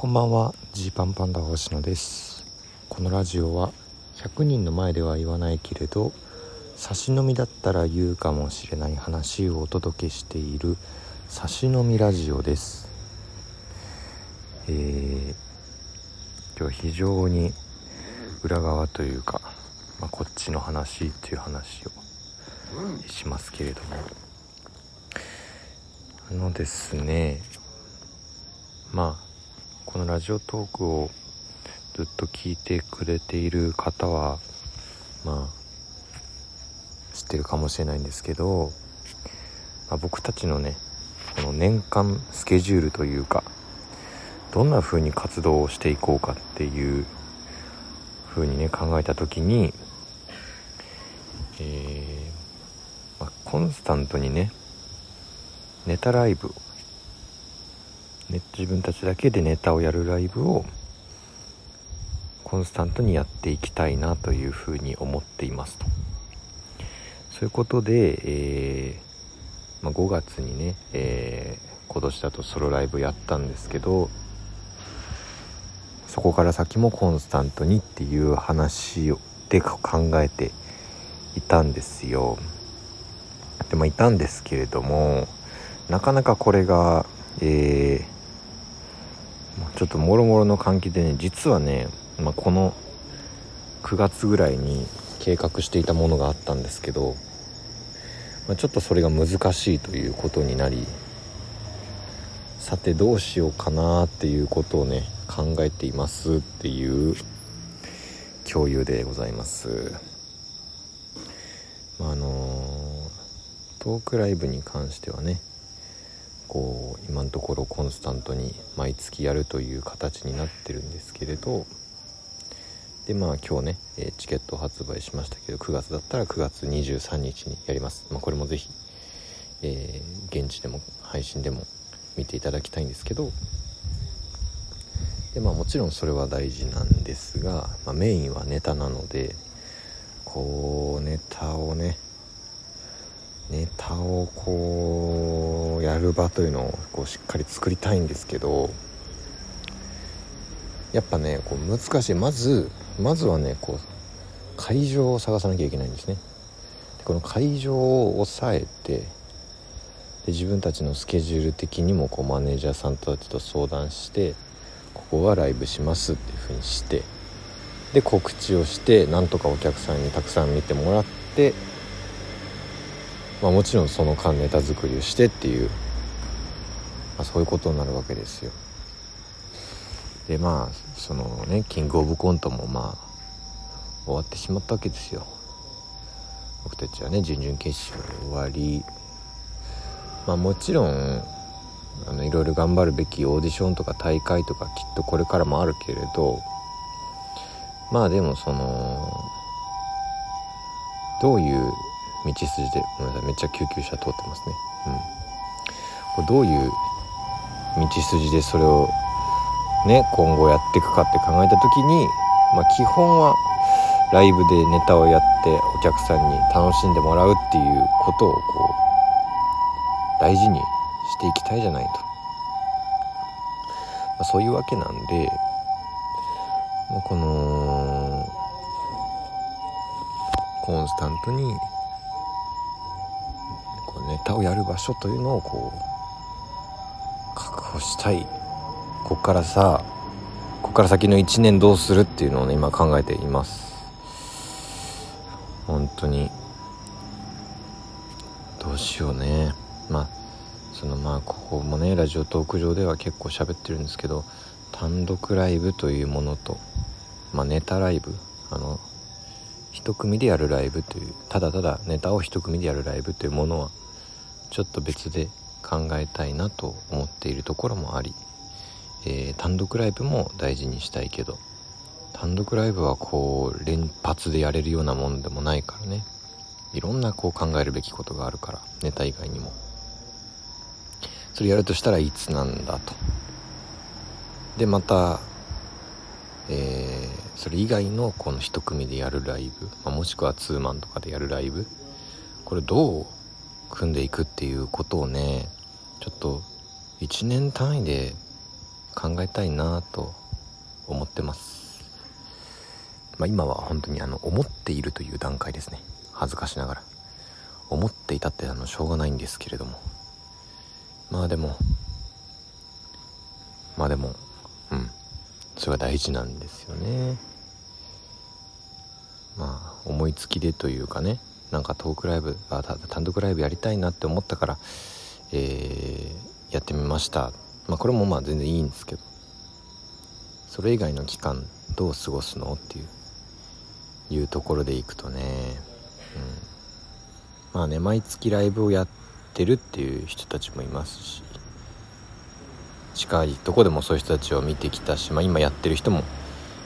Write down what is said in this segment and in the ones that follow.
こんばんは。ジーパンパンダ星野です。このラジオは100人の前では言わないけれど差し飲みだったら言うかもしれない話をお届けしている差し飲みラジオです。えー、今日は非常に裏側というか、まあ、こっちの話っていう話をしますけれども。あのですねまあこのラジオトークをずっと聞いてくれている方はまあ知ってるかもしれないんですけど、まあ、僕たちのねこの年間スケジュールというかどんな風に活動をしていこうかっていう風にね考えた時に、えーまあ、コンスタントにねネタライブね、自分たちだけでネタをやるライブをコンスタントにやっていきたいなというふうに思っていますと。そういうことで、えー、まあ、5月にね、えー、今年だとソロライブやったんですけどそこから先もコンスタントにっていう話で考えていたんですよ。でまあいたんですけれどもなかなかこれがえーちょっともろもろの関係でね実はね、まあ、この9月ぐらいに計画していたものがあったんですけど、まあ、ちょっとそれが難しいということになりさてどうしようかなっていうことをね考えていますっていう共有でございます。まあ、あの、トークライブに関してはねこう今のところコンスタントに毎月やるという形になってるんですけれどでまあ今日ね、えチケット発売しましたけど9月だったら9月23日にやります、まあ、これも是非、えー、現地でも配信でも見ていただきたいんですけどでまあもちろんそれは大事なんですが、まあ、メインはネタなのでこうネタをねネタをこうやる場というのをこうしっかり作りたいんですけどやっぱねこう難しい。まずまずはねこう会場を探さなきゃいけないんですね。でこの会場を抑えてで自分たちのスケジュール的にもこうマネージャーさんたちと相談してここはライブしますっていうふうにしてで告知をしてなんとかお客さんにたくさん見てもらってまあ、もちろんその間ネタ作りをしてっていう、まあ、そういうことになるわけですよ。でまあそのねキングオブコントもまあ終わってしまったわけですよ。僕たちはね準々決勝終わりまあもちろんあのいろいろ頑張るべきオーディションとか大会とかきっとこれからもあるけれどまあでもそのどういう道筋でごめんなさいめっちゃ救急車通ってますね。うん。これどういう道筋でそれをね今後やっていくかって考えた時にまあ基本はライブでネタをやってお客さんに楽しんでもらうっていうことをこう大事にしていきたいじゃないと、まあ、そういうわけなんでもうこのコンスタントにネタをやる場所というのをこう確保したい。こっからさこっから先の1年どうするっていうのをね今考えています。本当に。どうしようね。まあそのまあここもねラジオトーク上では結構喋ってるんですけど単独ライブというものとまあネタライブ。あの一組でやるライブというただただネタを一組でやるライブというものはちょっと別で考えたいなと思っているところもあり、えー、単独ライブも大事にしたいけど単独ライブはこう連発でやれるようなもんでもないからね。いろんなこう考えるべきことがあるからネタ以外にも。それやるとしたらいつなんだと。でまたえー、それ以外のこの一組でやるライブ、まあ、もしくはツーマンとかでやるライブこれどう組んでいくっていうことをねちょっと1年単位で考えたいなと思ってます。まあ今は本当にあの思っているという段階ですね。恥ずかしながら。思っていたってあのしょうがないんですけれども。まあでもまあでもうん。それが大事なんですよね。まあ思いつきでというかね。なんかトークライブあ単独ライブやりたいなって思ったから、えー、やってみました。まあこれもまあ全然いいんですけど。それ以外の期間どう過ごすのっていういうところでいくとね、うん、まあね毎月ライブをやってるっていう人たちもいますし。近いとこでもそういう人たちを見てきたし、まあ、今やってる人も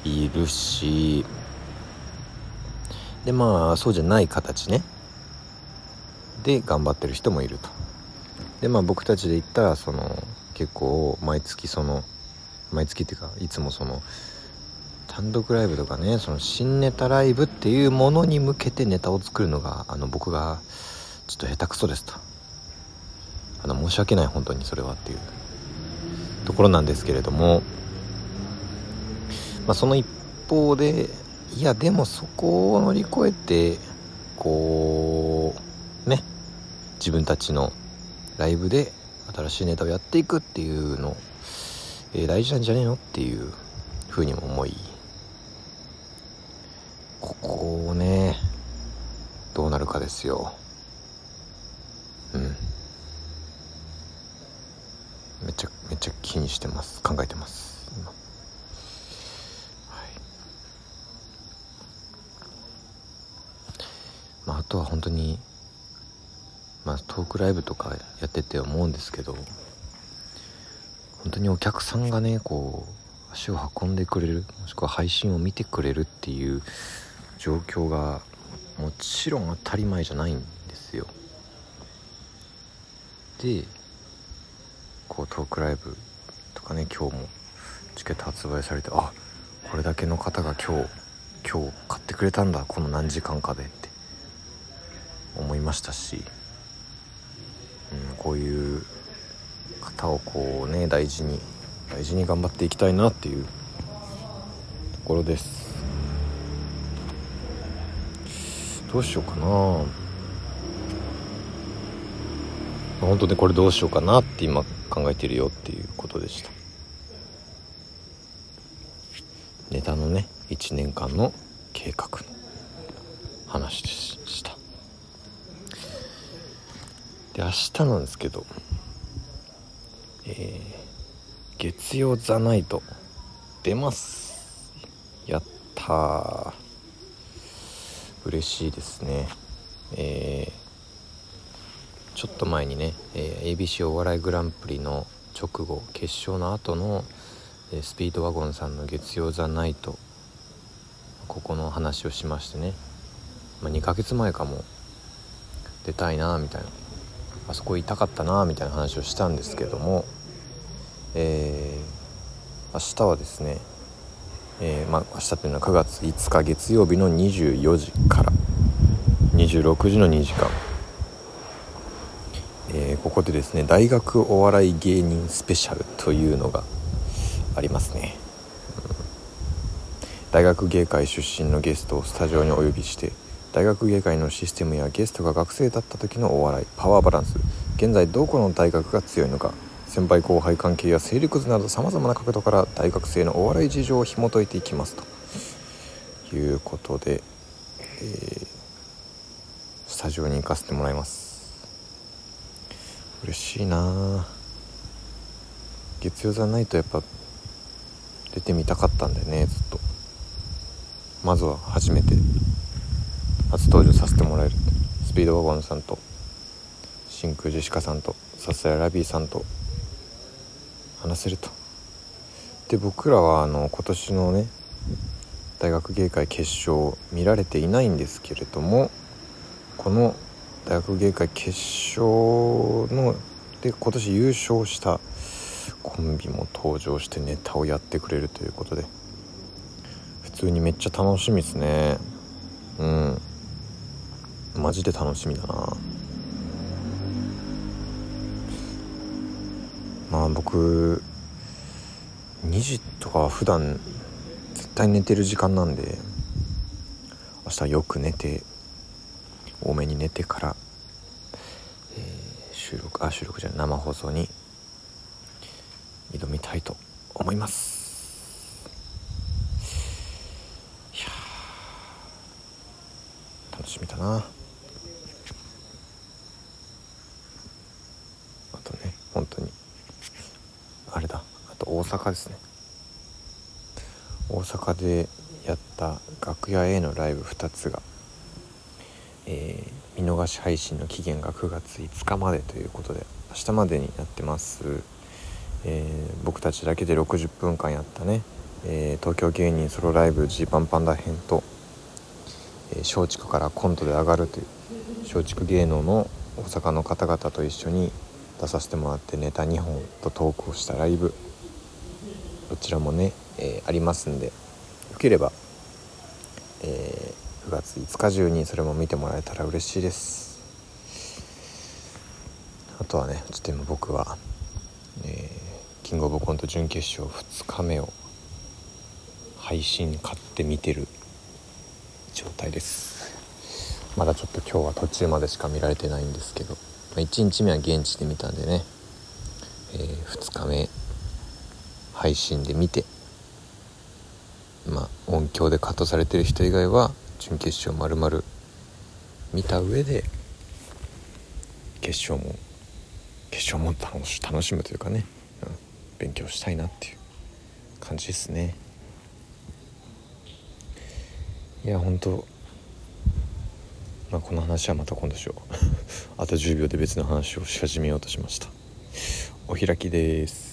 いるし。でまあそうじゃない形ね。で頑張ってる人もいると。でまあ僕たちで言ったらその結構毎月その毎月っていうかいつもその単独ライブとかねその新ネタライブっていうものに向けてネタを作るのがあの僕がちょっと下手くそですと。あの申し訳ない本当にそれはっていう。ところなんですけれども、まあ、その一方でいやでもそこを乗り越えてこうね自分たちのライブで新しいネタをやっていくっていうの、えー、大事なんじゃねえのっていうふうにも思いここをねどうなるかですよ。うん。めちゃめちゃ気にしてます。考えてます今はいまあとは本当にまあトークライブとかやってて思うんですけど本当にお客さんがねこう足を運んでくれるもしくは配信を見てくれるっていう状況がもちろん当たり前じゃないんですよ。でこうトークライブとかね今日もチケット発売されてあこれだけの方が今日今日買ってくれたんだこの何時間かで。思いましたし、うん、こういう方をこうね大事に大事に頑張っていきたいなっていうところです。どうしようかな。本当にこれどうしようかなって今考えてるよっていうことでした。ネタのね1年間の計画の話でした。で明日なんですけどえー、月曜ザナイト出ます。やったー。嬉しいですね。えーちょっと前にね、えー、ABC お笑いグランプリの直後決勝の後の、えー、スピードワゴンさんの月曜ザナイトここの話をしましてね、まあ、2ヶ月前かも。出たいなみたいな。あそこ痛かったなみたいな話をしたんですけどもえー、明日はですねえー、まあ明日っていうのは9月5日月曜日の24時から26時の2時間。えー、ここでですね大学お笑い芸人スペシャルというのがありますね、うん、大学芸会出身のゲストをスタジオにお呼びして大学芸会のシステムやゲストが学生だった時のお笑いパワーバランス。現在どこの大学が強いのか。先輩後輩関係や勢力図などさまざまな角度から大学生のお笑い事情を紐解いていきますと。いうことで、えー、スタジオに行かせてもらいます。嬉しいな。月曜じゃないとやっぱ出てみたかったんだよねずっと。まずは初めて。初登場させてもらえる。スピードワゴンさんと真空ジェシカさんとさすらラビーさんと話せると。で僕らはあの今年のね大学芸会決勝見られていないんですけれどもこの大学芸会決勝ので今年優勝したコンビも登場してネタをやってくれるということで普通にめっちゃ楽しみですね。うん。マジで楽しみだな。まあ僕2時とかは普段絶対寝てる時間なんで明日よく寝て多めに寝てから、えー、収録あ収録じゃない生放送に挑みたいと思います。いや楽しみだなあとね本当にあれだあと大阪ですね。大阪でやった楽屋 A のライブ2つが、えー、見逃し配信の期限が9月5日までということで明日までになってます、えー、僕たちだけで60分間やったね、えー、東京芸人ソロライブジーパンパンダ編と、え松竹からコントで上がるという松竹芸能の大阪の方々と一緒に出させてもらってネタ2本とトークをしたライブ。どちらもね、えー、ありますんでよければ、えー、9月5日中にそれも見てもらえたら嬉しいです。あとはねちょっと今僕は、えー、キングオブコント準決勝2日目を配信買って見てる状態です。まだちょっと今日は途中までしか見られてないんですけど、まあ、1日目は現地で見たんでね、えー、2日目配信で見てまあ音響でカットされてる人以外は準決勝まるまる見た上で決勝も決勝も楽し楽しむというかね、うん、勉強したいなっていう感じですね。いや本当まあこの話はまた今度しよう。あと10秒で別の話をし始めようとしました。お開きです。